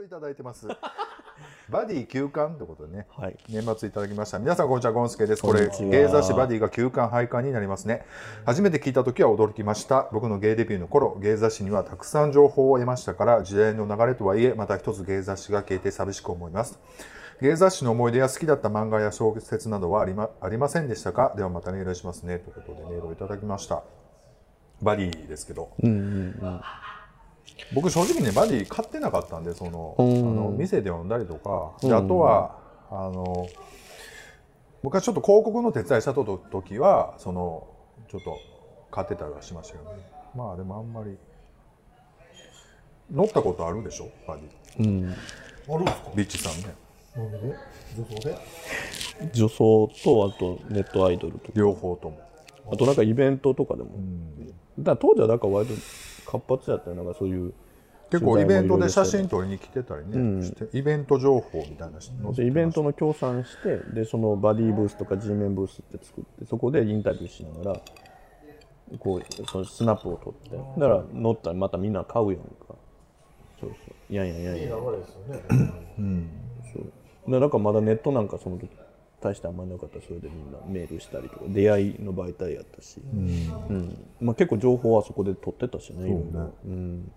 ルいただいてます。バディ休刊ってことでね、はい。年末いただきました。皆さんこんにちは、ゴンスケです。これ、こんにちはゲイ雑誌バディが休刊廃刊になりますね。初めて聞いた時は驚きました。僕のゲイデビューの頃、ゲイ雑誌にはたくさん情報を得ましたから、時代の流れとはいえ、また一つゲイ雑誌が消えて寂しく思います。ゲイ雑誌の思い出や好きだった漫画や小説などはありまありませんでしたか？ではまたメールしますね。ということでメールをいただきました。バディですけど。うんうんうん。僕正直ねバディ買ってなかったんでその,、うんあの店で読んだりとか、でうん。あとはあの僕はちょっと広告の手伝いしたと時はそのちょっと買ってたりはしましたけどね。まあでもあんまり乗ったことあるでしょ？バディうん。あるんですか？ビッチさんね。なんで？女装で？女装と、あとネットアイドルとか。両方とも、あとなんかイベントとかでも。うん。だから当時はだから割と活発やったよ。なんかそういう。結構イベントで写真撮りに来てたりね、うん。してイベント情報みたいなのでイベントの協賛してでそのバディブースとか G メンブースって作ってそこでインタビューしながらこうそのスナップを撮ってだから乗ったらまたみんな買うやんか。そうそう。いやいやいやいや。いい流れですよねそう。でなんかまだネットなんかその時大してあんまりなかったらそれでみんなメールしたりとか出会いの媒体やったし、うん。まあ、結構情報はそこで取ってたしねいろいろうん。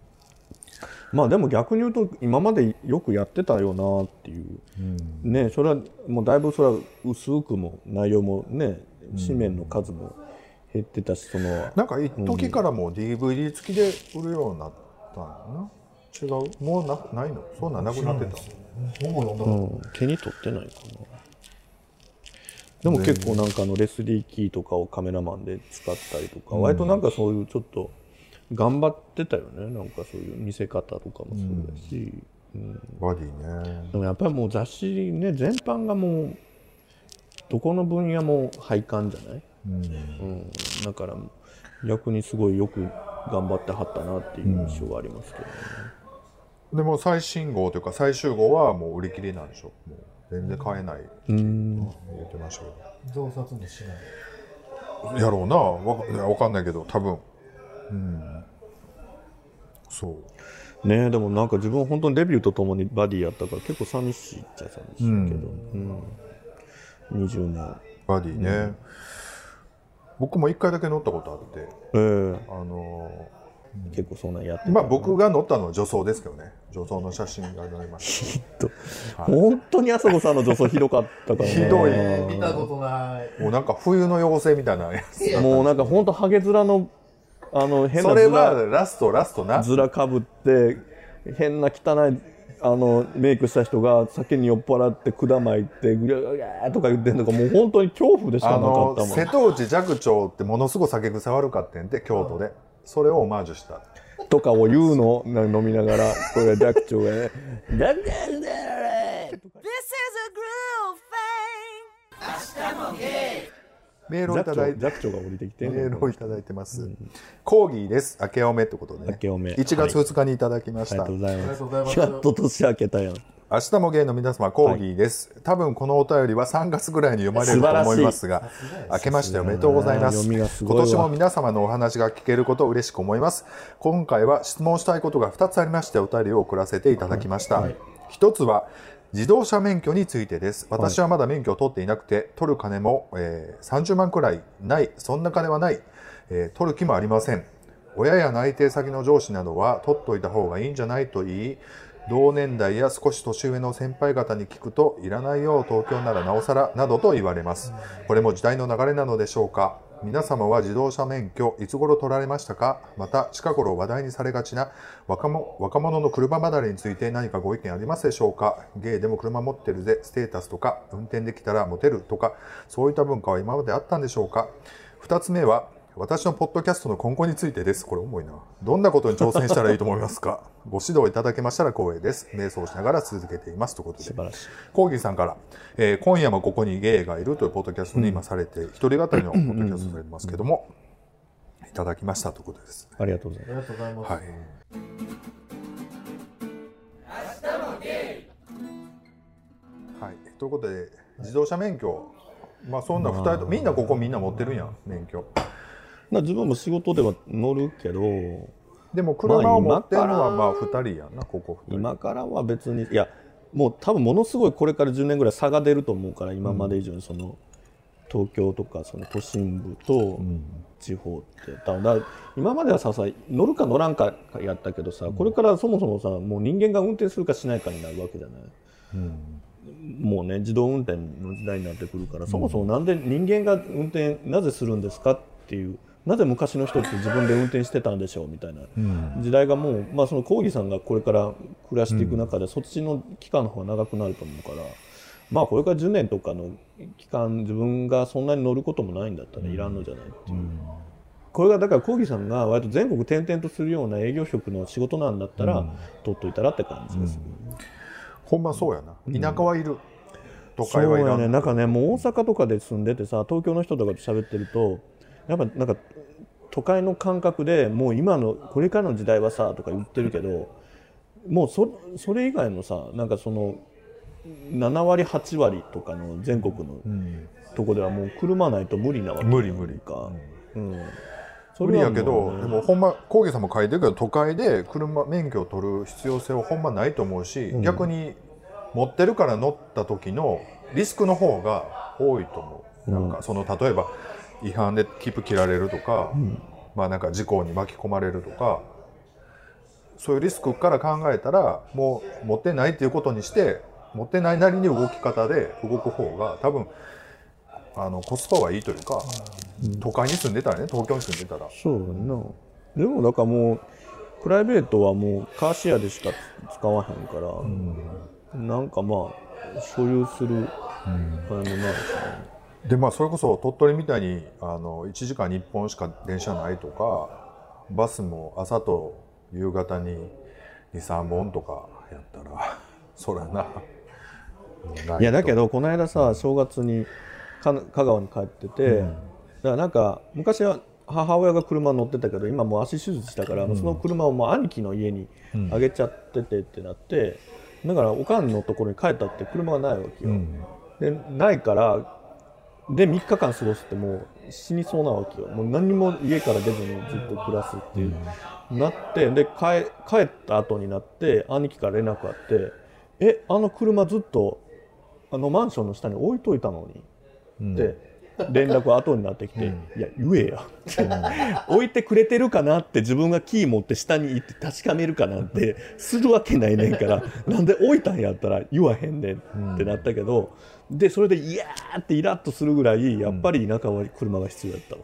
まあでも逆に言うと今までよくやってたよなっていう、ねそれはもうだいぶそれは薄くも内容もね紙面の数も減ってたしそのなんか一時からもう DVD 付きで売るようになったのかな？違う？もうなないの？そんなんなくなってた？本も読んだらうん、手に取ってないかなでも結構なんかあのレスリーキーとかをカメラマンで使ったりとか、割となんかそういうちょっと頑張ってたよね。なんかそういう見せ方とかもそうだし、バディね。でもやっぱりもう雑誌ね全般がもうどこの分野も廃刊じゃない、うん。だから逆にすごいよく頑張ってはったなっていう印象はありますけどね、でも最新号というか最終号はもう売り切れなんでしょ？もう全然買えないってう。ん。言ってましたけ増刷もしない。どやろうな。わかいやわかんないけど。多分。うん。そう。ねえでもなんか自分本当にデビューとともにバディやったから結構寂しいっちゃ寂しいけど、うん。20年。バディね、僕も一回だけ乗ったことあって。ええ。あの結構そんなんやってーまあ僕が乗ったのは女装ですけどね。女装の写真が載りました。本当にあそこさんの女装ひどかったからね。ひどい。見たことない。もうなんか冬の妖精みたいなやつもうなんか本当ハゲ面のあの変なそれ面はラストラストな。面かぶって変な汚いあのメイクした人が酒に酔っ払って管巻いてぐりゃぐりゃとか言ってんのがもう本当に恐怖でしかあなかのったもん。瀬戸内寂聴ってものすごい酒癖悪かったんで京都でそれをオマージュしたとかを言うのな飲みながらこれ寂聴がね「なんだんだれ!」とか This is a groove thing. メールをいただいて寂聴が降りてきてメールをいただいてます、コーギーです。明けおめってことでね。明けおめ。1月2日にいただきました、ありがとうございありがますとうございます。やっと年明けたやん明日もゲイの皆様コーギーです、多分このお便りは3月ぐらいに読まれると思いますが明けましておめでとうございます。今わ。年も皆様のお話が聞けることを嬉しく思います今回は質問したいことが2つありましてお便りを送らせていただきました、一つは自動車免許についてです。私はまだ免許を取っていなくて取る金も、えー30万くらいないそんな金はない、えー取る気もありません。親や内定先の上司などは取っといた方がいいんじゃないと言い同年代や少し年上の先輩方に聞くといらないよう東京ならなおさらなどと言われます。これも時代の流れなのでしょうか。皆様は自動車免許いつ頃取られましたか？また近頃話題にされがちな若者若者の車離れについて何かご意見ありますでしょうか？ゲイでも車持ってるぜステータスとか運転できたらモテるとかそういった文化は今まであったんでしょうか？2つ目は私のポッドキャストの今後についてです。これ重いな。どんなことに挑戦したらいいと思いますか？ご指導いただけましたら光栄です。瞑想しながら続けています。ということで。素晴らしいコーギーさんから、えー今夜もここにゲイがいるというポッドキャストに今されて、一人語りのポッドキャストされてますけども、いただきましたということです。ありがとうございますありがとうございます、はい。はい。ということで、自動車免許、まあそんな二人と、みんなここみんな持ってるんやん、免許。まあ自分も仕事では乗るけどでも車を持ってるのはままああ2人やんなここ2人。今からは別にいやもう多分ものすごいこれから10年ぐらい差が出ると思うから今まで以上にその、東京とかその都心部と地方って、だ今まではささ乗るか乗らんかやったけどさ、これからそもそもさもう人間が運転するかしないかになるわけじゃない。もうね自動運転の時代になってくるから、そもそもなんで人間が運転なぜするんですかっていうなぜ昔の人って自分で運転してたんでしょうみたいな。時代がもう、まあ、その講義さんがこれから暮らしていく中で、そっちの期間の方が長くなると思うから、まあこれから10年とかの期間自分がそんなに乗ることもないんだったらいらんのじゃないっていう。これがだから講義さんが割と全国転々とするような営業職の仕事なんだったら、取っといたらって感じです。る。ほんまそうやな。田舎はいる、都そうや会はいらんね。なんかねもう大阪とかで住んでてさ東京の人とかと喋ってるとやっぱなんか都会の感覚でもう今のこれからの時代はさとか言ってるけどもうそそれ以外のさなんかその7割8割とかの全国のとこではもう車ないと無理なわけ無理無理。か、うん、そ無理やけど、でもほんま講義さんも書いてるけど都会で車免許を取る必要性はほんまないと思うし、逆に持ってるから乗った時のリスクの方が多いと思う、なんかその例えば違反で切符切られるとか、まあなんか事故に巻き込まれるとかそういうリスクから考えたらもう持ってないっていうことにして持ってないなりに動き方で動く方が多分あのコスパはいいというか、都会に住んでたらね東京に住んでたら。そうやな。でもだからもうプライベートはもうカーシェアでしか使わへんから、なんかまあ所有する金もないしね、でまあそれこそ鳥取みたいにあの1時間に1本しか電車ないとかバスも朝と夕方に23本とかやったらそらな。ないやだけどこの間さ正月にか香川に帰ってて、だからなんか昔は母親が車乗ってたけど今もう足手術したから、その車をもう兄貴の家にあげちゃっててってなって、だからおかんのところに帰ったって車がないわけよ、でないからで3日間過ごすってもう死にそうなわけよ。もう何にも家から出ずにずっと暮らすっていう、なってで帰帰った後になって兄貴から連絡あって「えあの車ずっとあのマンションの下に置いといたのに」って連絡後になってきて「いや言えや」って置いてくれてるかなって自分がキー持って下に行って確かめるかなんてするわけないねんからなんで置いたんやったら言わへんねんってなったけどでそれで「いやー」ってイラッとするぐらいやっぱり田舎は車が必要やったわ。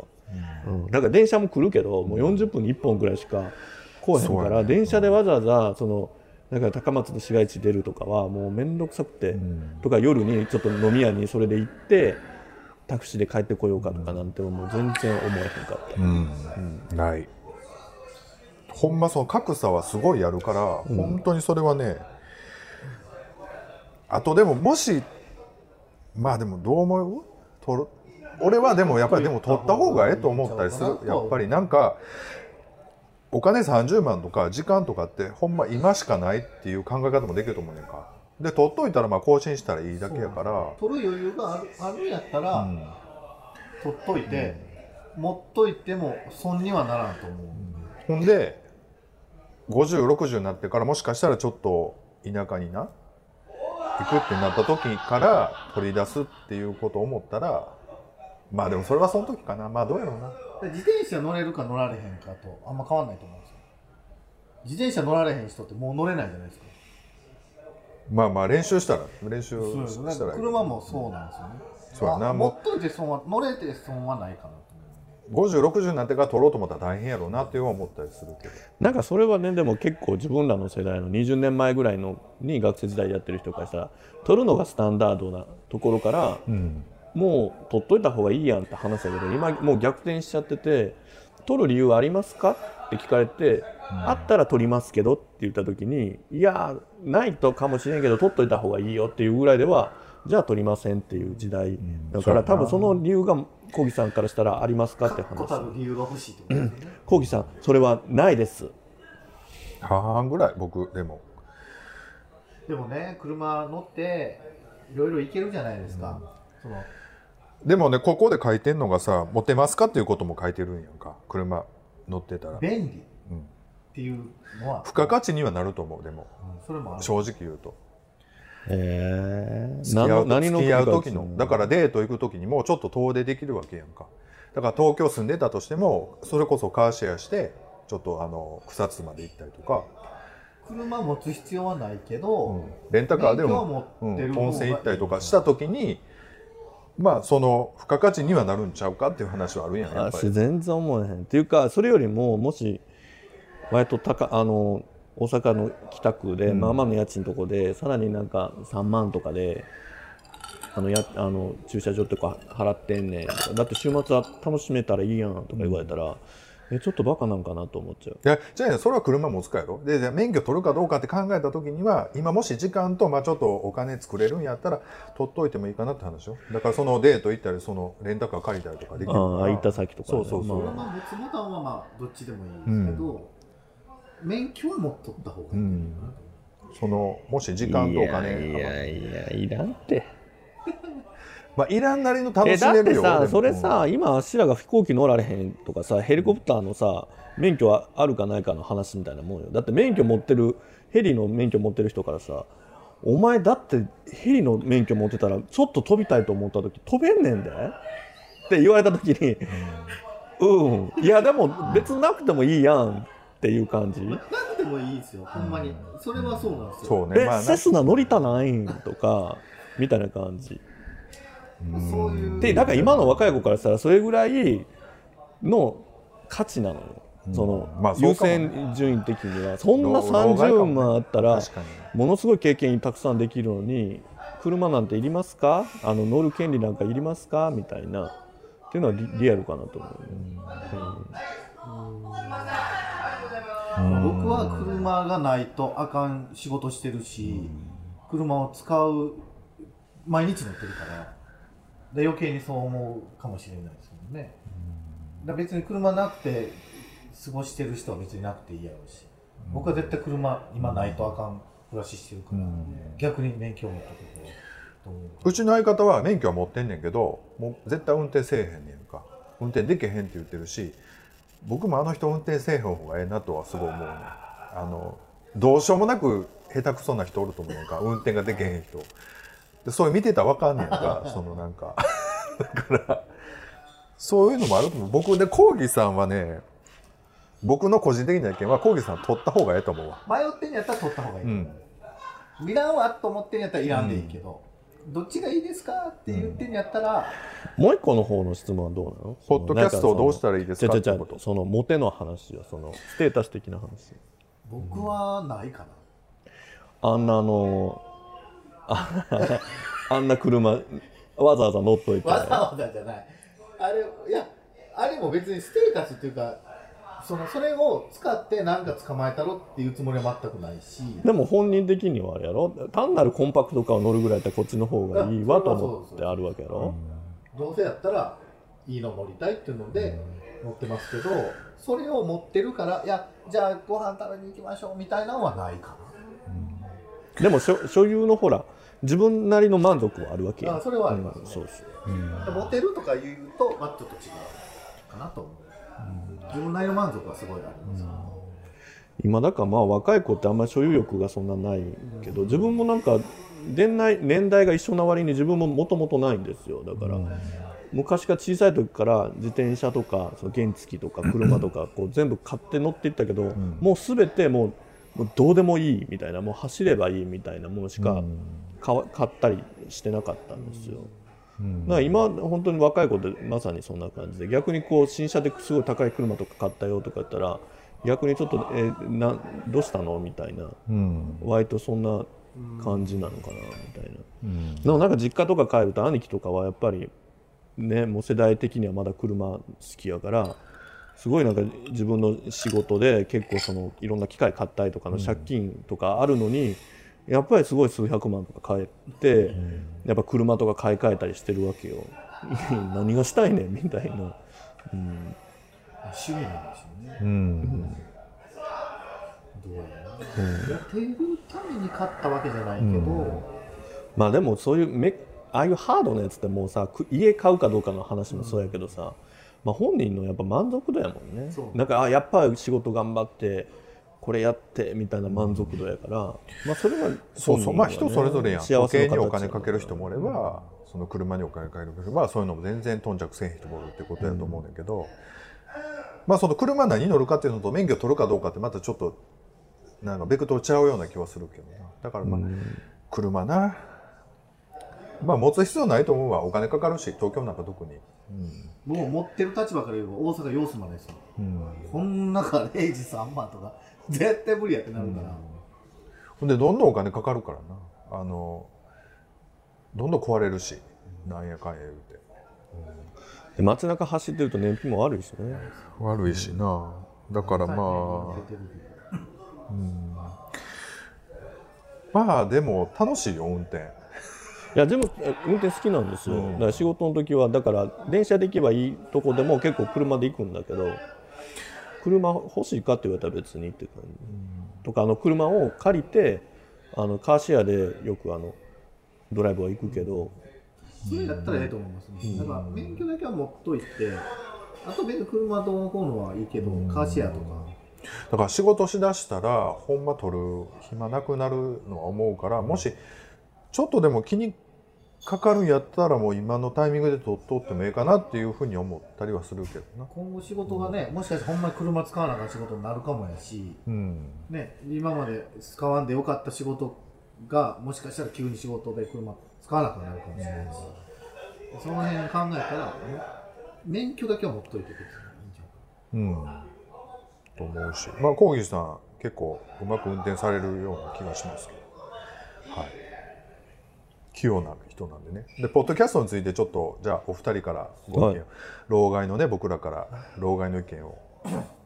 うん。だから電車も来るけどもう40分に1本ぐらいしか来へんから、電車でわざわざそのだから高松の市街地出るとかはもう面倒くさくて、とか夜にちょっと飲み屋にそれで行ってタクシーで帰ってこようかとかなんてもう全然思えへんかった、ない。ほんまその格差はすごいあるから、本当にそれはねあとでももしまあでもどう思う？取る俺はでもやっぱりでも取った方がええと思ったりする。やっぱりなんかお金30万とか時間とかってほんま今しかないっていう考え方もできると思うねんかで取っといたらまあ更新したらいいだけやから。取る余裕があるあるんやったら、取っといて、持っといても損にはならんと思う、ほんで5060になってからもしかしたらちょっと田舎にな行くってなった時から取り出すっていうことを思ったらまあでもそれはその時かな。まあどうやろうな。で自転車乗れるか乗られへんかとあんま変わんないと思うんですよ。自転車乗られへん人ってもう乗れないじゃないですかまあまあ練習したら練習したら車もそうなんですよね。そうやな。あ持っといて損は乗れて損はないかなと思5060になってから取ろうと思ったら大変やろうなっていう思ったりするけど。なんかそれはねでも結構自分らの世代の20年前ぐらいのに学生時代やってる人からしたら取るのがスタンダードなところから、もう取っといた方がいいやんって話だけど今もう逆転しちゃってて取る理由はありますか？って聞かれて、あったら取りますけどって言った時にいやないとかもしれんけど取っといた方がいいよっていうぐらいではじゃあ取りませんっていう時代。だから、多分その理由が小木さんからしたらありますかって話。理由が欲しいってことですよね。小木さんそれはないです。半々ぐらい僕でも。でもね車乗っていろいろ行けるじゃないですか、そのでもねここで書いてんのがさ持てますかっていうことも書いてるんやんか。車乗ってたら。便利ってっていうのは。付加価値にはなると思うでも。うん。それも正直言うと。ええ付き合う何の付き合う時の。だからデート行く時にもちょっと遠出できるわけやんか。だから東京住んでたとしてもそれこそカーシェアしてちょっとあの草津まで行ったりとか、車持つ必要はないけど、レンタカーでも、温泉行ったりとかした時にまあその付加価値にはなるんちゃうかっていう話はあるやんやっぱ私り全然思えへん。っていうかそれよりももし割と高あの大阪の北区で、まあまあの家賃とこでさらになんか3万とかであのやあの駐車場とか払ってんねんだって週末は楽しめたらいいやんとか言われたら、えちょっとバカなんかなと思っちゃう。いやじゃあねそれは車持つかやろ？でじゃあ免許取るかどうかって考えた時には今もし時間と、まあ、ちょっとお金作れるんやったら取っといてもいいかなって話よ。だからそのデート行ったりそのレンタカー借りたりとかできるから。ああ行った先とかね、そうそうそう。まあ。車持つボタンはまあどっちでもいいですけど、免許は持っとった方がいい、うん。そのもし時間とお金いやいやいやいらんって。まあ、いらんなりの楽しめるよでもさそれさ今あっしらが飛行機乗られへんとかさヘリコプターのさ免許はあるかないかの話みたいなもんよ。だって免許持ってるヘリの免許持ってる人からさお前だってヘリの免許持ってたらちょっと飛びたいと思った時飛べんねんで。って言われた時にうん、いやでも別になくてもいいやん。っていう感じ、なくてもいいですよ。ほんまに。それはそうなんですよ。そうね。まあセスナ乗りたないんとかみたいな感じそういう。でだから今の若い子からしたらそれぐらいの価値なのよ、その優先順位的には。そんな老老害かも30ね万あったらものすごい経験たくさんできるのに車なんていりますか？あの乗る権利なんかいりますか？みたいな。っていうのはリリアルかなと思う、僕は車がないとあかん仕事してるし、車を使う毎日乗ってるからで余計にそう思うかもしれないですもんね、だ別に車なくて過ごしてる人は別になくていいやろうし、僕は絶対車今ないとあかん暮らししてるから、逆に免許を持っておくと思う。うちの相方は免許は持ってんねんけどもう絶対運転せえへんねんか。運転できへんって言ってるし僕もあの人運転せえへん方がええなとはすごい思うねあのどうしようもなく下手くそな人おると思うか。運転ができへん人でそういう見てたら分かんねんか。そのなんか。だからそういうのもあると思う。僕でコーギーさんはね僕の個人的な意見はコーギーさん取った方がええと思うわ。迷ってんやったら取った方がいいと思う、いらんわと思ってんやったらいらんでいいけど、どっちがいいですかって言ってんやったら、もう一個の方の質問はどうなの？ポッドキャストをどうしたらいいですかってこと？そのモテの話よそのステータス的な話僕はないかな、あんなあのあ あんな車わざわざ乗っといて。わざわざじゃない。あれいやあれも別にステータスっていうかそのそれを使って何か捕まえたろっていうつもりは全くないし。でも本人的にはあれやろ？単なるコンパクトカーを乗るぐらいだったらこっちの方がいいわと思ってあるわけやろ？どうせやったらいいの乗りたいっていうので乗ってますけどそれを持ってるからいやじゃあご飯食べに行きましょうみたいなのはないかでも所所有のほら自分なりの満足はあるわけや。あそれはありますね。うんそうそう。な持てるとか言うとまあちょっと違うかなと思う、自分なりの満足はすごいあります、今だからまあ若い子ってあんまり所有欲がそんなないけど自分もなんか年代年代が一緒な割に自分ももともとないんですよ。だから、昔から小さい時から自転車とかその原付とか 車とかこう全部買って乗っていったけど、もう全てもうもうどうでもいいみたいなもう走ればいいみたいなものしか買ったりしてなかったんですよ。だから今本当に若い子ってまさにそんな感じで逆にこう新車ですごい高い車とか買ったよとか言ったら逆にちょっと「えなどうしたの?」みたいなうん割とそんな感じなのかなみたいな。でもなんか実家とか帰ると兄貴とかはやっぱりねもう世代的にはまだ車好きやからすごいなんか自分の仕事で結構そのいろんな機械買ったりとかの借金とかあるのに、やっぱりすごい数百万とか買って、やっぱ車とか買い替えたりしてるわけよ。何がしたいねんみたいな、うん、趣味なんでしょうね。うんどうやら、モテるために買ったわけじゃないけど、まあでもそういうめああいうハードなやつってもうさく家買うかどうかの話もそうやけどさ、まあ、本人のやっぱ満足度やもんねなんかあやっぱり仕事頑張ってこれやってみたいな満足度やから、まあそれはそうそう。まあ人それぞれやん。時計にお金かける人ももおればその車にお金かける人もそういうのも全然頓着せん人もおるってことやと思うんだけど、まあその車何乗るかっていうのと免許取るかどうかってまたちょっとなんかベクトルちゃうような気はするけどな。だからまあ、車な。まあ持つ必要ないと思うわ。お金かかるし東京なんか特に、もう持ってる立場から言えば大阪様子までさ、うん。こん中0時3万とか 絶対無理やってなるから、ほんでどんどんお金かかるからな。あのどんどん壊れるしなんやかんや言うて。で街中走ってると燃費も悪いしね。悪いしな。だからまあ出てるけどまあでも楽しいよ運転。いやでもえ運転好きなんですよ、だから仕事の時はだから電車で行けばいいとこでも結構車で行くんだけど車欲しいか？って言われたら別にって感じ、とかあの車を借りてあのカーシェアでよくあのドライブは行くけど、それやったらええと思いますね、だから免許だけは持っといてあと別に車どうのこうのはいいけど、カーシェアとか。だから仕事しだしたらほんま取る暇なくなるのは思うからもしちょっとでも気にかかるんやったらもう今のタイミングで取っとってもええかなっていうふうに思ったりはするけどな。今後仕事がねもしかしてほんまに車使わなあかん仕事になるかもやし、うん。ね、今まで使わんでよかった仕事がもしかしたら急に仕事で車使わなくなるかもしれないしその辺考えたら免許だけは持っといて別にいいんじゃないうん。と思うし。まあコーギーさん結構うまく運転されるような気がしますけど。はい器用な人なんでね。でポッドキャストについてちょっとじゃあお二人からご意見を、はい。老害のね僕らから老害の意見を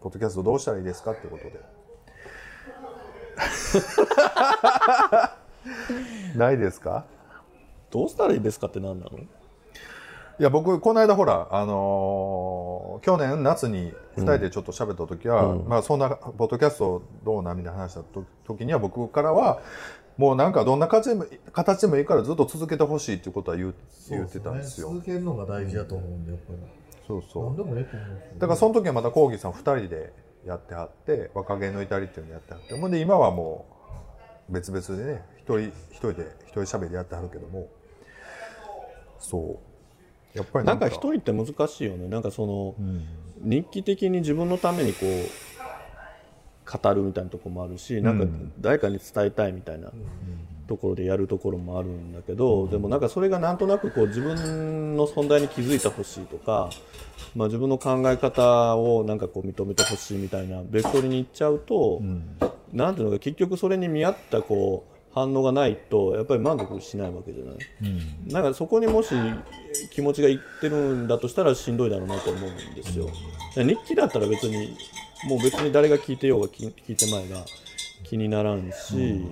ポッドキャストどうしたらいいですかってことで。ないですか？どうしたらいいですかって何なの？いや僕この間ほらあのー去年夏に2人でちょっと喋った時は、まあそんなポッドキャストどうなみたいな話したと時には僕からはもうなんかどんな形でも形でもいいからずっと続けてほしいっていうことは言う言ってたんですよ。続けるのが大事だと思うんでやっぱり。そうそう。何でもええと思うだからその時はまたコーギーさん2人でやってはって若気の至りっていうのやってはって。ほんで今はもう別々でね一人一人で一人喋りやってはるけども。そう。やっぱりなんか。一人って難しいよね。なんかその、日記的に自分のためにこう語るみたいなところもあるし、なんか誰かに伝えたいみたいなところでやるところもあるんだけど、でもなんかそれがなんとなくこう自分の存在に気づいてほしいとか、まあ、自分の考え方をなんかこう認めてほしいみたいなベクトルに行っちゃうと、なんていうのか結局それに見合ったこう反応がないとやっぱり満足しないわけじゃない。なんかそこにもし気持ちがいってるんだとしたらしんどいだろうなと思うんですよ。日記だったら別にもう別に誰が聞いてようが聞聞いてまいが気にならんし、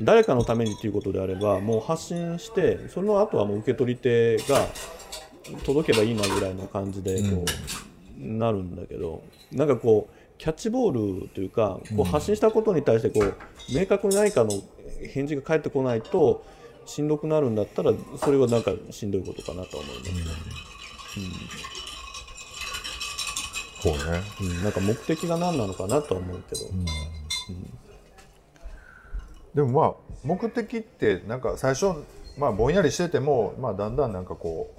誰かのためにっていうことであればもう発信してその後はもう受け取り手が届けばいいなぐらいの感じでこう、なるんだけどなんかこうキャッチボールというかこう発信したことに対してこう明確に何かの返事が返ってこないとしんどくなるんだったらそれはなんかしんどいことかなとは思いますね、そうね。うんなんか目的が何なのかなとは思うけど、でもまあ目的ってなんか最初まあぼんやりしててもまあだんだんなんかこ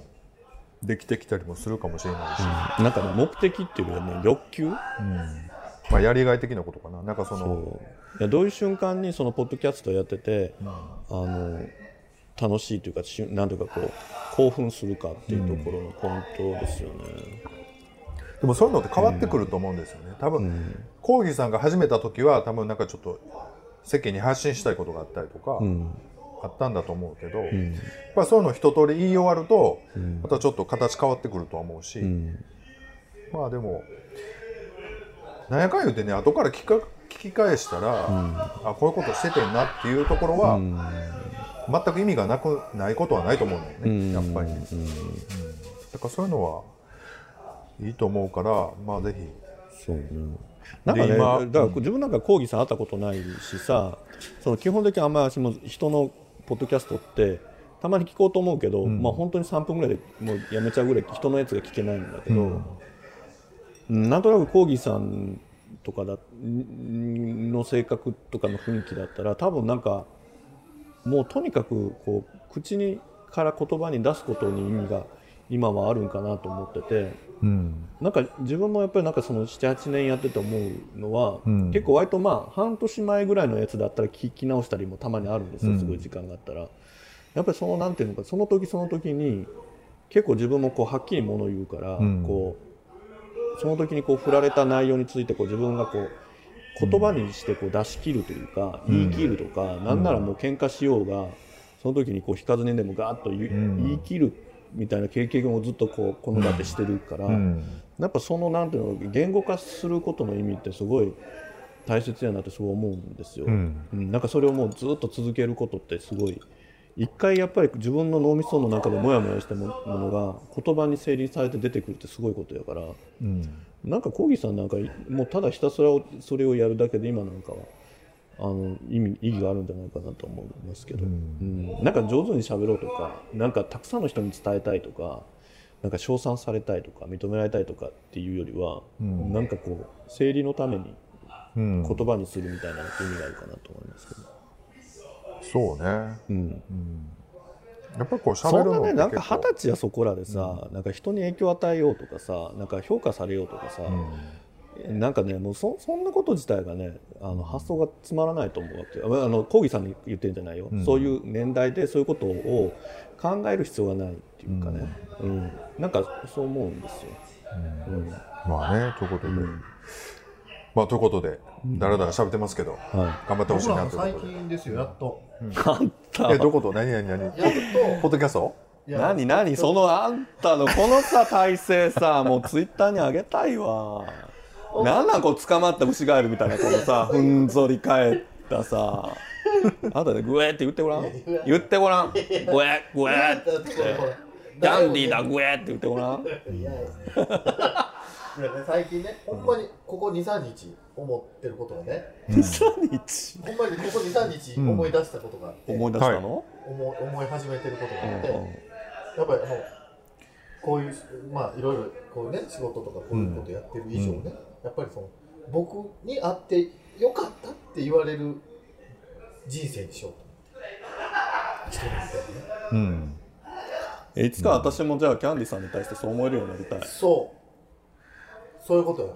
うできてきたりもするかもしれないし、なんかね目的っていうよりはね欲求？まあやりがい的なことかな。なんかそのいやどういう瞬間にそのポッドキャストやってて、あの楽しいというかしゅなんというかこう興奮するかっていうところのポイントですよね。でもそういうのって変わってくると思うんですよね、多分、コーギーさんが始めた時は多分なんかちょっと世間に発信したいことがあったりとか、あったんだと思うけど、やっぱりそういうの一通り言い終わると、またちょっと形変わってくるとは思うし、まあでもなんやかん言うてね後から聞か聞き返したら、あこういうことしててんなっていうところは、全く意味がなくないことはないと思うんだよね、やっぱりね、うん。だからそういうのはいいと思うからまあぜひ。そうね。なんかねだから自分なんか講義さん会ったことないしさその基本的にあんまり私も人のポッドキャストってたまに聞こうと思うけど、まあ本当に3分ぐらいでもうやめちゃうぐらい人のやつが聞けないんだけど、うん。なんとなく講義さんとかだんの性格とかの雰囲気だったら多分なんかもうとにかくこう口にから言葉に出すことに意味が今はあるんかなと思っててうん。なんか自分もやっぱりなんかその78年やってて思うのは、うん。結構割とまあ半年前ぐらいのやつだったら聞き直したりもたまにあるんですようん。すごい時間があったら、やっぱりそのなんていうのかその時その時に結構自分もこうはっきりものを言うから、うん。こうその時にこう振られた内容についてこう自分がこう言葉にしてこう出し切るというか、うん。言い切るとか、なんならもう喧嘩しようがその時にこう引かずにでもガーッと言い切るみたいな経験をずっとこうこの場でしてるから、うん。やっぱそのなんていうの言語化することの意味ってすごい大切やなってそう思うんですよ、うん。うん。なんかそれをもうずっと続けることってすごい一回やっぱり自分の脳みその中でモヤモヤしたもものが言葉に整理されて出てくるってすごいことやからうん。なんかコーギーさんなんかもうただひたすらそれをやるだけで今なんかはあの意味意義があるんじゃないかなと思いますけど、うん。なんか上手に喋ろうとかなんかたくさんの人に伝えたいとかなんか称賛されたいとか認められたいとかっていうよりは、ん。なんかこう整理のためにうん。言葉にするみたいな意味があるかなと思いますけど、そうね。うん、やっぱりこうそ喋るのねなんか二十歳やそこらでさ、なんか人に影響を与えようとかさなんか評価されようとかさ、なんかねもうそそんなこと自体がねあの発想がつまらないと思うわけあのコーギーさんに言ってるんじゃないよ、そういう年代でそういうことを考える必要がないっていうかね、うん。なんかそう思うんですよ。うん。まあねということで、まあということでだらだら喋ってますけど、は頑張ってほしいなということで。近ですよやっと。あんた。えどういうこと？何何何？やっと。ポッドキャスト？何何？そのあんたのこのさ体勢さもうツイッターに上げたいわなんなんこう捕まった牛ガエルみたいなこのさ ふんぞり返ったさ。あんたでグエーって言ってごらん言ってごらん。グエーグエーってキャンディーだグエーって言ってごらん。最近ねほんまにここ23日思ってることがね23日ほんまにここ23日思い出したことがあって、思い出したの、思い思い始めてることがあって、やっぱりあのこういうまあいろいろこういうね仕事とかこういうことやってる以上ね、やっぱりその僕に会ってよかったって言われる人生にしようと思って一人みたいなね。うんえいつか私もじゃあキャンディーさんに対してそう思えるようになりたい。そう。そういうことよ。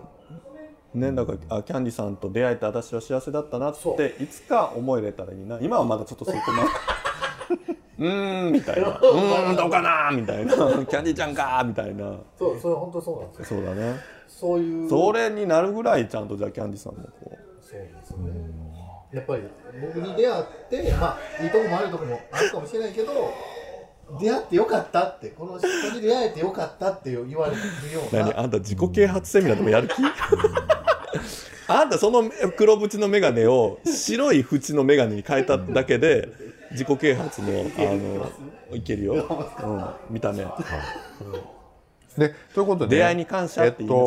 ね、だからあキャンディさんと出会えて私は幸せだったなっていつか思えれたらいいな。今はまだちょっとそこま うーんみたいな。うーんどうかなみたいな。キャンディちゃんかみたいな。そうそれ本当そうなんですよ。そうだねそういう。それになるぐらいちゃんとじゃあキャンディさんもこそうですよね。やっぱり僕に出会ってまあいいとこも悪いとこもあるかもしれないけど出会ってよかったってこの人に出会えてよかったって言われるよううな。何あんた自己啓発セミナーでもやる気？あんたその黒縁の眼鏡を白い縁の眼鏡に変えただけで自己啓発のあのいけるよ、うん、見た目でということで、出会いに感謝って言いなさい。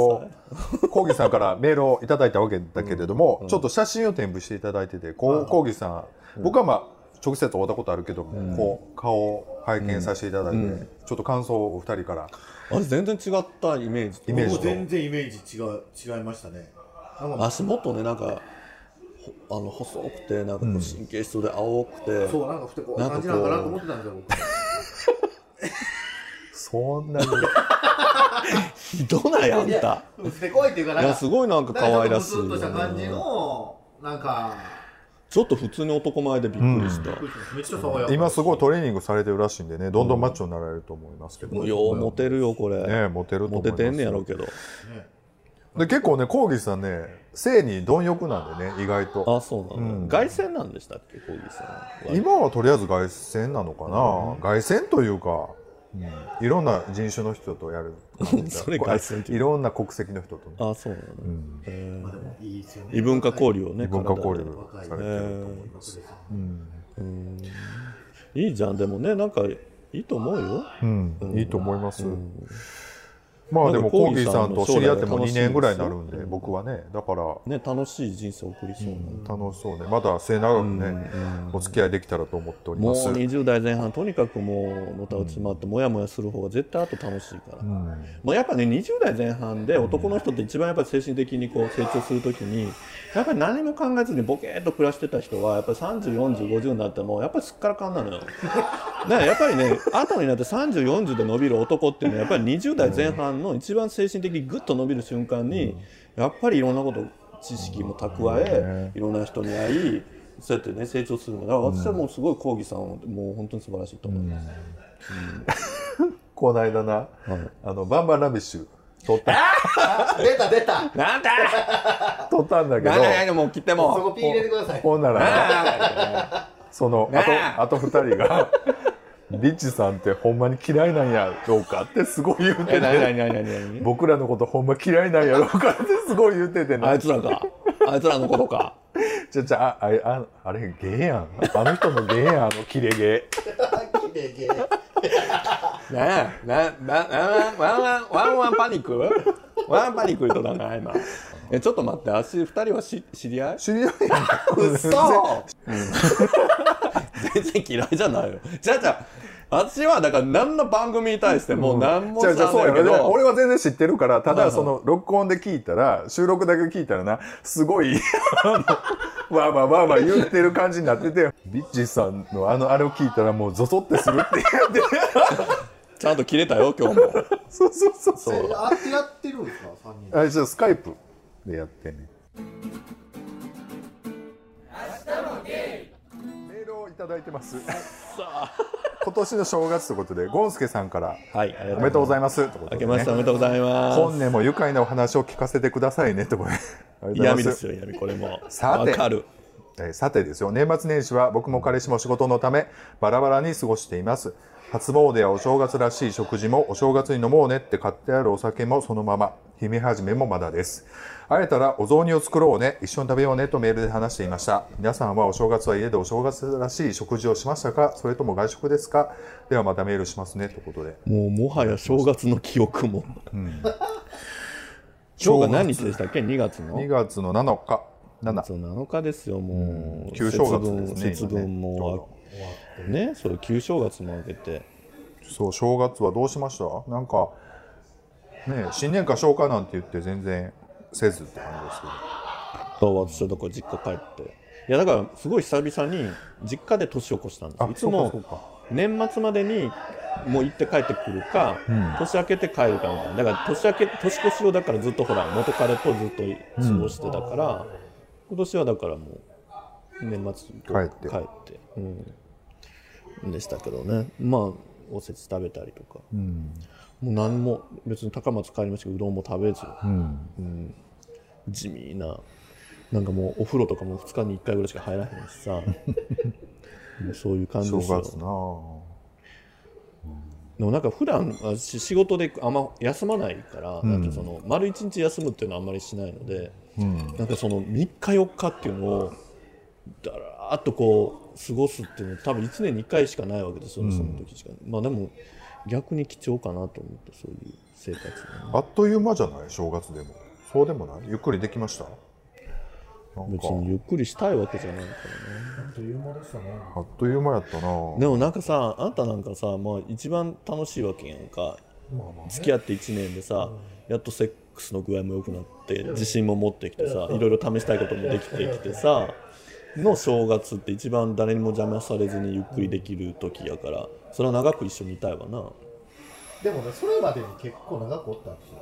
えっと、コーギーさんからメールをいただいたわけだけれども、ちょっと写真を添付していただいてて、こうコーギーさん、僕はまあ直接会ったことあるけども、こう顔を拝見させていただいて、ちょっと感想をお二人から。あれ全然違ったイメージとイメージ全然イメージ違う違いましたね。なんか足元ねなんかほあの細くてなんかこう神経質で青くて、そうなんかふてこうなんかこう。感じなのかなと思ってたんですよ そんなに。ひ どないあんた。僕ふてこいっていうかなんかいやすごいなんか可愛らしいなんかちょっとした感じのなんか。ちょっと普通に男前でびっくりした、めっちゃ爽やか。今すごいトレーニングされてるらしいんでね。どんどんマッチョになられると思いますけど、ようモテるよこれ、ねモテると思いますモテてんねやろうけど。で結構ねコーギーさんね性に貪欲なんでね意外と。あそうなの、凱旋なんでしたっけコーギーさんは。今はとりあえず凱旋なのかな、凱旋というか、うん。いろんな人種の人とやるそれ凱旋っていろんな国籍の人とね。あそうなの、えまあでもいいですよね。ー異文化交流。をね文化交流されてると思います、いいじゃん。でもねなんかいいと思うよ。うん。いいと思います、まあでもコーギーさんと知り合っても2が楽しみ年ぐらいになるんで僕はね。だから。ね楽しい人生を送りそうな、楽しそうね。まだ末永くねお付き合いできたらと思っておりもうます20代前半とにかくもうのたうち回ってもやもやする方が絶対あと楽しいから、もうやっぱね20代前半で男の人って一番やっぱり精神的にこう成長するときにやっぱり何も考えずにボケーっと暮らしてた人はやっぱり304050になってもやっぱりすっからかんなのよ。だからやっぱりね後になって3040で伸びる男っていうのはやっぱり20代前半の一番精神的にグッと伸びる瞬間にやっぱりいろんなこと知識も蓄えいろんな人に会いそうやってね成長するのだから私はもうすごい講義さんをもう本当に素晴らしいと思います、この間なあのバンバンラビッシュ撮った。あ出た出た。なんだ。撮ったんだけど。なんもう切ってそもこピー入れてください。ほんなら。なあそのあとあ。と2人が「リッチさんってほんまに嫌いなんやろうか」ってすごい言うてて。になになになに僕らのことほんま嫌いなんやろうかってすごい言うてて。あないつらか？あいつらのことか？じゃじゃああああれゲーやん。あの人のゲーやんあのキレゲーきれいげなあ、な、な、な、ワンワン、ワンワンパニック？ワンパニック言うとだな、今。え、ちょっと待って、足二人はし知り合い？知り合いやん。か嘘全然嫌いじゃないよ。じゃあじゃあ、私はだから何の番組に対してもう何もじゃあじゃあそうやけけど、ど俺は全然知ってるからただその録音で聞いたら収録だけ聞いたらなすごいあの わーわーわーわー言ってる感じになっててビッチさんのあのあれを聞いたらもうゾゾってするって言って ちゃんと切れたよ、今日も。そうそうそうそう。あってやってるんですか三人あじゃあスカイプでやってねメールをいただいてます。今年の正月ということでゴンスケさんからはい、おめでとうございます。ということで、明けましておね、めでとうございます。本年も愉快なお話を聞かせてくださいね。とで。ありがとうございま闇ですよ、闇、これも。さて。わかる。えーさてですよ。年末年始は僕も彼氏も仕事のためバラバラに過ごしています初詣やお正月らしい食事もお正月に飲もうねって買ってあるお酒もそのまま。姫始めもまだです。会えたらお雑煮を作ろうね。一緒に食べようねとメールで話していました。皆さんはお正月は家でお正月らしい食事をしましたか？それとも外食ですか？ではまたメールしますねということで。もうもはや正月の記憶も。今日が何日でしたっけ ?2 月の？2月の7日。7そう7日ですよ、もう。旧正月ですね節分もあね、それ旧正月も明けて。そう正月はどうしました？なんかね新年会消化なんて言って全然せずって感じですけど。そう私はだから実家帰って。いやだからすごい久々に実家で年を越したんです。よいつも年末までにもう行って帰ってくるか、年明けて帰るかみたいな。だから年明け年越しをだからずっとほら元彼とずっと過ごしてたから、今年はだからもう年末帰って。帰って、うん、でしたけどね。まあおせち食べたりとか、もう何も別に高松帰りましたけどうどんも食べず、うん。地味ななんかもうお風呂とかも2日に1回ぐらいしか入らへんしさ。そういう感じ正ですよ。月なあ。でもなんか普段私仕事であんま休まないから、なんかその丸一日休むっていうのはあんまりしないので、なんかその3日4日っていうのをだらーっとこう過ごすっていうのは多分1年に1回しかないわけですよね、その時しか。まあでも逆に貴重かなと思ってそういう生活がねあっという間じゃない？正月でも。そうでもない？ゆっくりできました？なんか。別にゆっくりしたいわけじゃないからね。あっという間でしたね。あっという間やったな。でもなんかさあんたなんかさ、まあ、一番楽しいわけやんか。付き合って1年でさ、やっとセックスの具合も良くなって自信も持ってきてさいろいろ試したいこともできてきてさの正月って一番誰にも邪魔されずにゆっくりできる時やから。それは長く一緒にいたいわな。でもねそれまでに結構長くおったんですよ。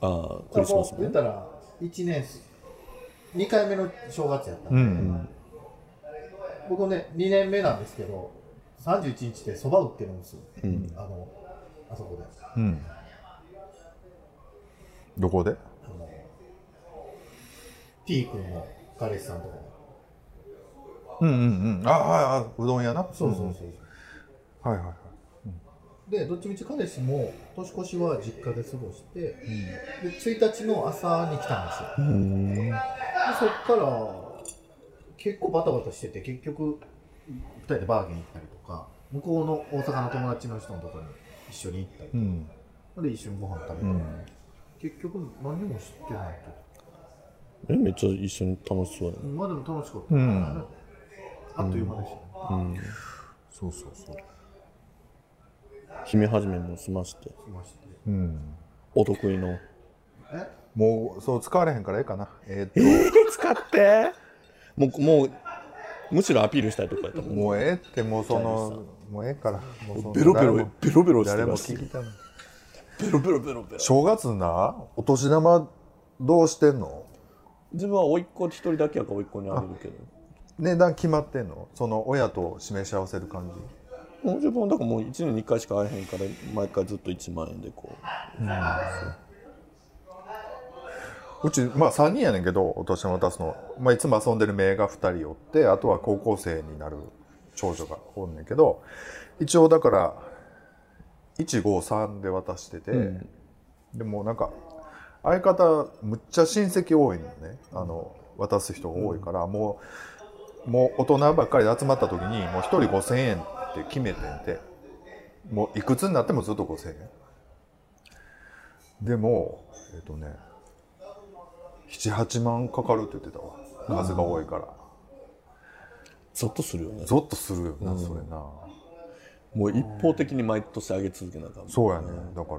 ああクリスマスね。言ったら1年2回目の正月やったんで、うん僕ね2年目なんですけど31日でそば売ってるんですよ、あのあそこで。うん。どこで？あの T 君の彼氏さんとかうんうんうん。あああうどん屋な？そうそうそう、はいはいはい。でどっちみち彼氏も年越しは実家で過ごして、で1日の朝に来たんですよ。でそっから結構バタバタしてて結局2人でバーゲン行ったりとか向こうの大阪の友達の人のところに一緒に行ったりうん。で一緒にご飯食べて、結局何にも知ってないえめっちゃ一緒に楽しそうやとまあでも楽しかった、うんあっという間でしたね、そうそうそう。姫始めも済まして。来まして。お得意の。え？もうそう使われへんからええかな。えーっ使って？もうもうむしろアピールしたいとかやったもとんもうええってもうそのもうええから。もうそのベロベロ誰もベロベロして誰もるらしい聞きたない。ベロベロベロベロ。正月な？お年玉どうしてんの？自分は甥っ子一人だけやから甥っ子にあげるけど値段決まってんの？その親と示し合わせる感じ？もう自分はだからもう1年に1回しか会えへんから毎回ずっと1万円でこう。ちまあ3人やねんけどお年玉渡すの、まあ、いつも遊んでる姪が2人おってあとは高校生になる長女がおんねんけど一応だから153で渡してて、でもなんか相方むっちゃ親戚多いのね。あの渡す人が多いから、もうもう大人ばっかりで集まった時にもう1人5,000円って決めてんて。もういくつになってもずっと5,000円。でもえっ、とね78万かかるって言ってたわ。数が多いから、うゾッとするよね。ゾッとするよな、それな。もう一方的に毎年上げ続けなあかんそうやねだか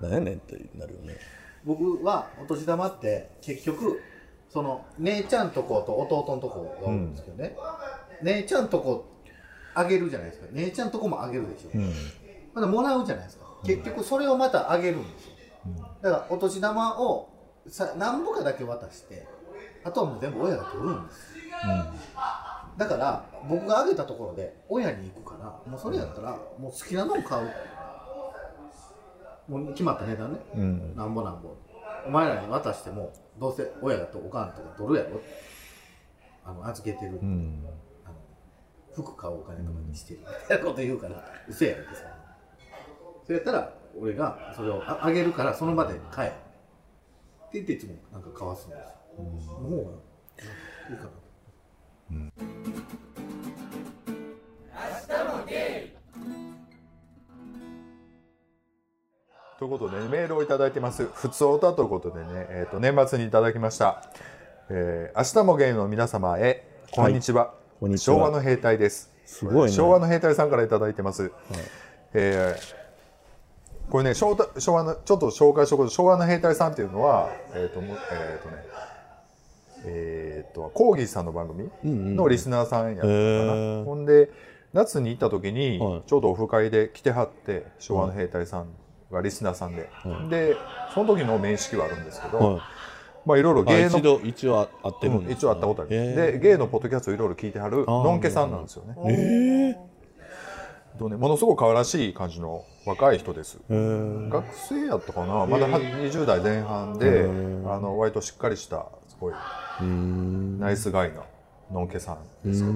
ら。なんやねんってなるよね。僕はお年玉って結局その姉ちゃんとこと弟のとこがおるんですけどね、姉ちゃんとこあげるじゃないですか。姉ちゃんとこもあげるでしょ、まだもらうじゃないですか。結局それをまたあげるんですよ、だからお年玉をさ何ぼかだけ渡してあとはもう全部親が取るんですよ、だから僕があげたところで親に行くからもうそれやったらもう好きなのを買う。もう決まった値段ね、うん。なんぼなんぼ。お前らに渡してもどうせ親だとおかんとか取るやろ。あの預けてる、うん。あの服買うお金とかにしてるみたいなこと言うから 嘘やろってさそれやったら俺がそれをああげるからその場で買え。って言っていつもなんか買わすんですよ、もういいかなということで、メールをいただいてます。ふつおたということでね、えっ、と、年末にいただきました。えー明日もゲイの皆様へ、こんにちは。こんにちは昭和の兵隊です。すごいね昭和の兵隊さんからいただいてます。えーこれね昭和、昭和の、ちょっと紹介しとくと、昭和の兵隊さんっていうのは、えっ、と、もえっ、とね、えっ、と、コーギーさんの番組のリスナーさんやったかな。へーほんで、夏に行った時に、はいちょうどオフ会で来てはって、昭和の兵隊さんがリスナーさんで。で、その時の面識はあるんですけど、はい。まあいろいろあ芸の一、度一応会ってるんうんです、一応会ったことある。へー。で、芸のポッドキャストをいろいろ聞いてはる、のんけさんなんですよね。えとね、ものすごく可愛らしい感じの若い人です。ー、えー、学生やったかな？まだは20代前半で、あの割としっかりしたすごいナイスガイなのんけさんですよ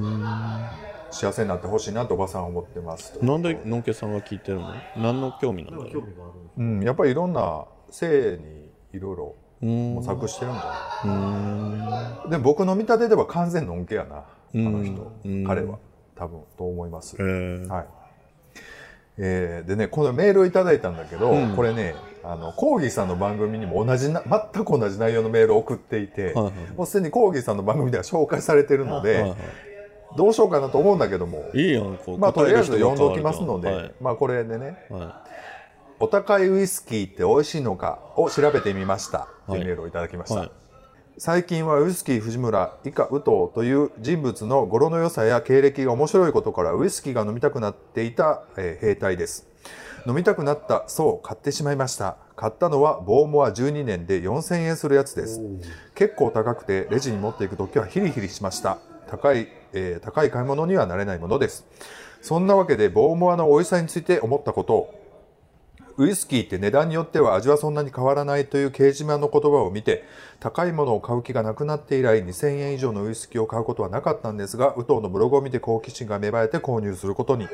幸せになってほしいなとおばさんは思ってますと。なんでのんけさんが聞いてるの？何の興味なんだろ興味があるうん、やっぱりいろんな性にいろいろううん模索してるんだな。でも僕の見立てでは完全のんけやなあの人。うん。彼は。多分と思います。えーはい。えーでね、このメールをいただいたんだけど、これね、あの、コーギーさんの番組にも同じな、全く同じ内容のメールを送っていて、はいはいもうすでにコーギーさんの番組では紹介されてるので、はいはいどうしようかなと思うんだけども、いいやんこうまあ、とりあえず答える人読んが変わるじゃんどきますので、はい。まあ、これでね、はお高いウイスキーって美味しいのかを調べてみました。というメールをいただきました。はい。最近はウイスキー藤村以下武藤という人物の語呂の良さや経歴が面白いことからウイスキーが飲みたくなっていた、えー兵隊です。飲みたくなったそう買ってしまいました。買ったのはボーモア12年で4000円するやつです。結構高くてレジに持っていく時はヒリヒリしました。高い、えー高い買い物にはなれないものです。そんなわけでボーモアの美味しさについて思ったこと。ウイスキーって値段によっては味はそんなに変わらないという掲示板の言葉を見て高いものを買う気がなくなって以来2000円以上のウイスキーを買うことはなかったんですがウトウのブログを見て好奇心が芽生えて購入することに。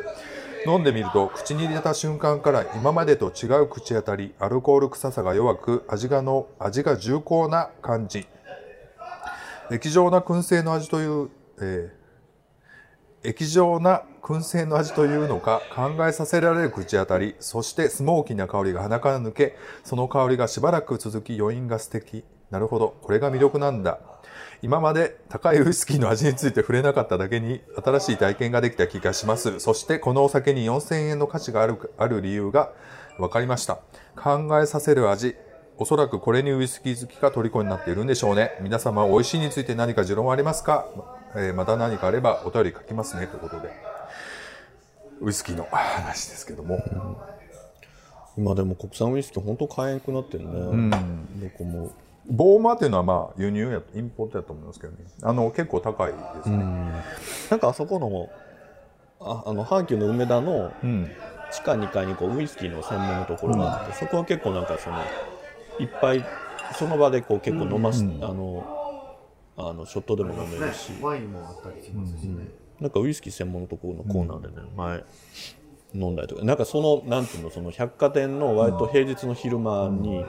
飲んでみると口に入れた瞬間から今までと違う口当たりアルコール臭さが弱く味がの味が重厚な感じ。液状な燻製の味という、えー液状な燻製の味というのか考えさせられる口当たりそしてスモーキーな香りが鼻から抜けその香りがしばらく続き余韻が素敵。なるほど。これが魅力なんだ。今まで高いウイスキーの味について触れなかっただけに新しい体験ができた気がします。そしてこのお酒に4000円の価値があるある理由が分かりました。考えさせる味。おそらくこれにウイスキー好きが虜になっているんでしょうね。皆様美味しいについて何か持論はありますか、えーまた何かあればお便り書きますねということでウイスキーの話ですけども、今でも国産ウイスキー本当買えんくなってるね、どこも。ボーマーっていうのはまあ輸入やインポートやと思いますけどね。あの結構高いですね、なんかあそこのああの阪急の梅田のうん。地下2階にこうウイスキーの専門のところがあって、そこは結構なんかそのいっぱいその場でこう結構飲まし、あのあのショットでも飲めるし、ワインもあったりしますしね、なんかウイスキー専門のところのコーナーでね、前飲んだりとか。なんかそのなんていうのその百貨店の割と平日の昼間に、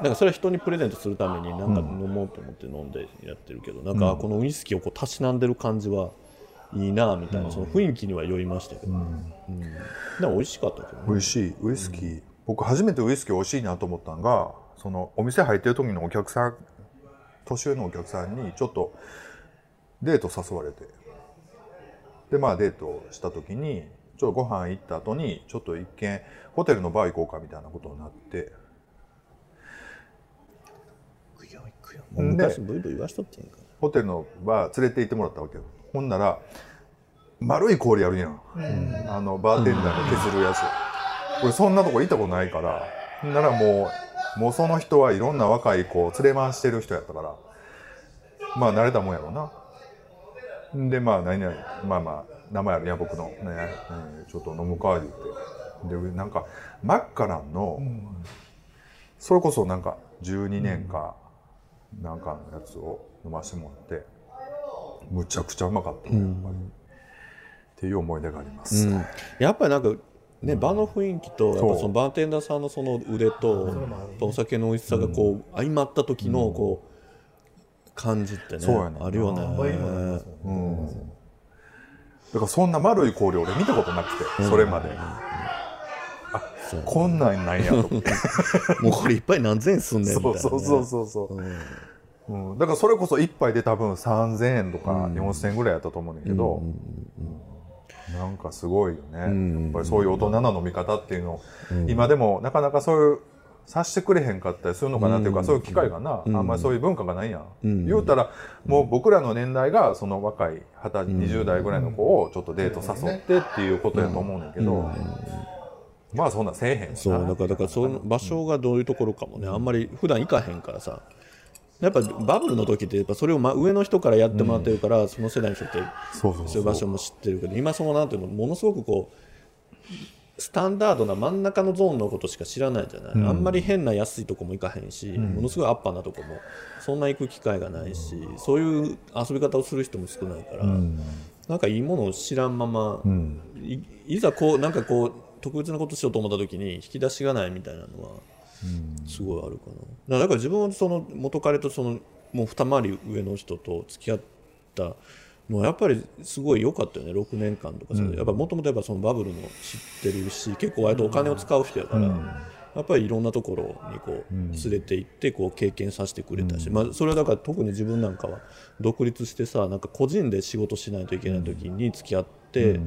なんかそれは人にプレゼントするためになんか飲もうと思って飲んでやってるけど、なんかこのウイスキーをこうたしなんでる感じはいいなみたいな、その雰囲気には酔いましたけど、うん。でも美味しかったけどね。美味しい。ウイスキー、僕初めてウイスキー美味しいなと思ったのがそのお店入ってる時のお客さん年上のお客さんにちょっとデート誘われて。でまあデートした時にちょっとご飯行った後にちょっと一軒ホテルのバー行こうかみたいなことになって。行くよ行くよ。もう昔ブイブイ言わしとってんかホテルのバー連れて行ってもらったわけよ。ほんなら丸い氷あるやん、あのバーテンダーが削るやつ、俺そんなとこ行ったことないから。ほんならもうもうその人はいろんな若い子を連れ回してる人やったからまあ慣れたもんやろうな。でまあ何々まあまあ名前あるや僕の、ねうんちょっと飲むか言って。でなんかマッカランの、それこそなんか12年かなんかのやつを飲ませてもらってむちゃくちゃうまかった、やっぱり。っていう思い出があります、うん。やっぱりなんかね、場の雰囲気とやっぱそのバーテンダーさんのその腕とお酒の美味しさがこう相まった時のこう感じってねそうやねあるよね。すもんね、だからそんな丸い氷俺見たことなくて、それまで、あこんなんなんやと。思ってもうこれいっぱい何千円すんねんみたいな、ね、そうそうそうそうそう、うん。だからそれこそ一杯で多分3000円とか4000円ぐらいやったと思うんだけど、なんかすごいよね、やっぱりそういう大人な飲み方っていうの。を、今でもなかなかそういうさしてくれへんかったりするのかなっていうか、そういう機会がな、あんまりそういう文化がないやん、言うたらもう僕らの年代がその若い二十歳20代ぐらいの子をちょっとデート誘ってっていうことやと思うんだけど、まあそんなんせえへんそうだからだからその場所がどういうところかもねあんまり普段行かへんからさやっぱバブルの時ってやっぱそれをま上の人からやってもらってるから、その世代の人ってそういう場所も知ってるけど今そのなんていうのものすごくこうスタンダードな真ん中のゾーンのことしか知らないじゃない、あんまり変な安いとこも行かへんし、ものすごいアッパーなとこもそんな行く機会がないしそういう遊び方をする人も少ないから、なんかいいものを知らんまま、いいざこうなんかこう特別なことしようと思った時に引き出しがないみたいなのはすごいあるかな。だから自分はその元彼とそのもう二回り上の人と付き合ったのはやっぱりすごい良かったよね。6年間とかさ、やっぱもともとやっぱそのバブルも知ってるし結構割とお金を使う人やから、やっぱりいろんなところにこう連れて行ってこう経験させてくれたし、まあ、それはだから特に自分なんかは独立してさなんか個人で仕事しないといけない時に付き合って、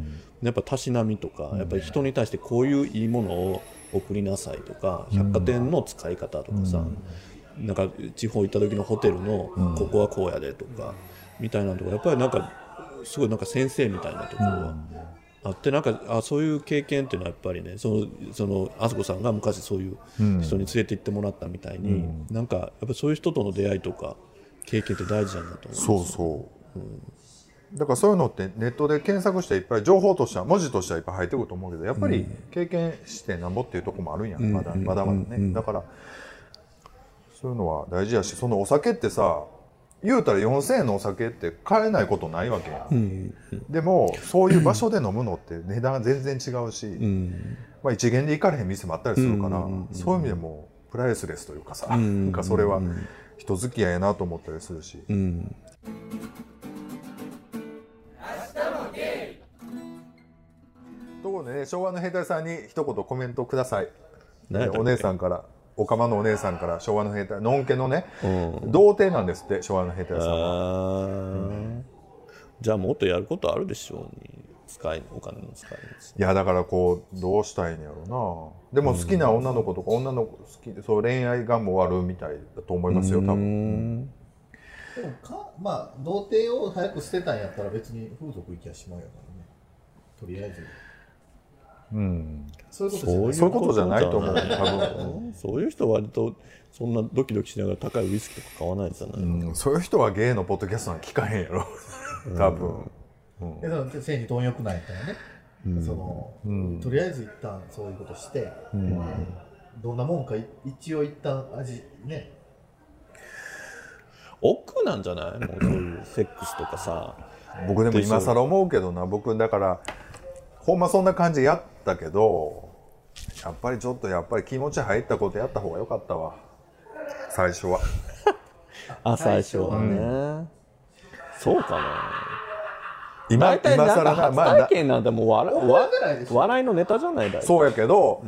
やっぱたしなみとかやっぱり人に対してこういういいものを送りなさいとか百貨店の使い方とかさ、なんか地方行った時のホテルのここはこうやでとか、みたいなとかやっぱりなんかすごいなんか先生みたいなところはあってなんかあそういう経験っていうのはやっぱりねそのそのあすこさんが昔そういう人に連れて行ってもらったみたいに、なんかやっぱりそういう人との出会いとか経験って大事だなと思そうそう、だからそういうのってネットで検索していっぱい情報としては文字としてはいっぱい入ってくると思うけどやっぱり経験してなんぼっていうとこもあるんやん、まだまだまだね、だからそういうのは大事やしそのお酒ってさ言うたら4000円のお酒って買えないことないわけやん、でもそういう場所で飲むのって値段全然違うし、まあ、一元で行かれへん店もあったりするから、そういう意味でもプライスレスというかさ、なんかそれは人付き合いやなと思ったりするし、ところでね昭和の兵隊さんに一言コメントください。お姉さんからおかまのお姉さんから昭和の兵隊のんけのね、うん。童貞なんですって昭和の兵隊さんは。じゃあもっとやることあるでしょうに。使いお金の使いいやだからこうどうしたいんやろうな。でも好きな女の子とか女の子好きでそう恋愛願望あるみたいだと思いますよ多道分。でもかまあ童貞を早く捨てたんやったら別に風俗行きゃしまうやからね。とりあえずうん。そういうことじゃない。と思う。多分そういう人は割とそんなドキドキしながら高いウイスキーとか買わないじゃない、うん。そういう人はゲイのポッドキャストなんか聞かへんやろ。多分。でその性に貪欲なんやったらね、そのとりあえず一旦そういうことして、どんなもんかい一応一旦味ね。億なんじゃない？もうそういうセックスとかさ。僕でも今更思うけどな。僕だからほんまそんな感じやったけどやっぱりちょっとやっぱり気持ち入ったことやった方が良かったわ。最初は。あ最初はね、そうかな。今今更な初まあな体験なんてもう笑笑いのネタじゃないだろそうやけど、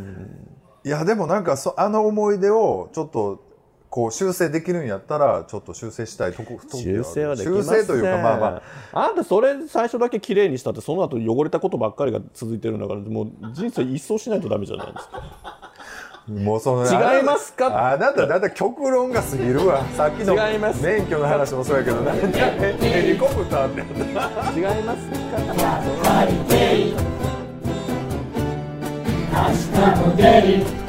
いやでもなんかそあの思い出をちょっとこう修正できるんやったらちょっと修正したいとこ時修正はできま修せん正というかまあまあ。あんたそれ最初だけ綺麗にしたってその後汚れたことばっかりが続いてるんだからもう人生一掃しないとダメじゃないですか。もうその違いますか？あなただいたい極論が過ぎるわ。さっきの免許の話もそうやけどなんでヘリコプターって違いますか？明日も出る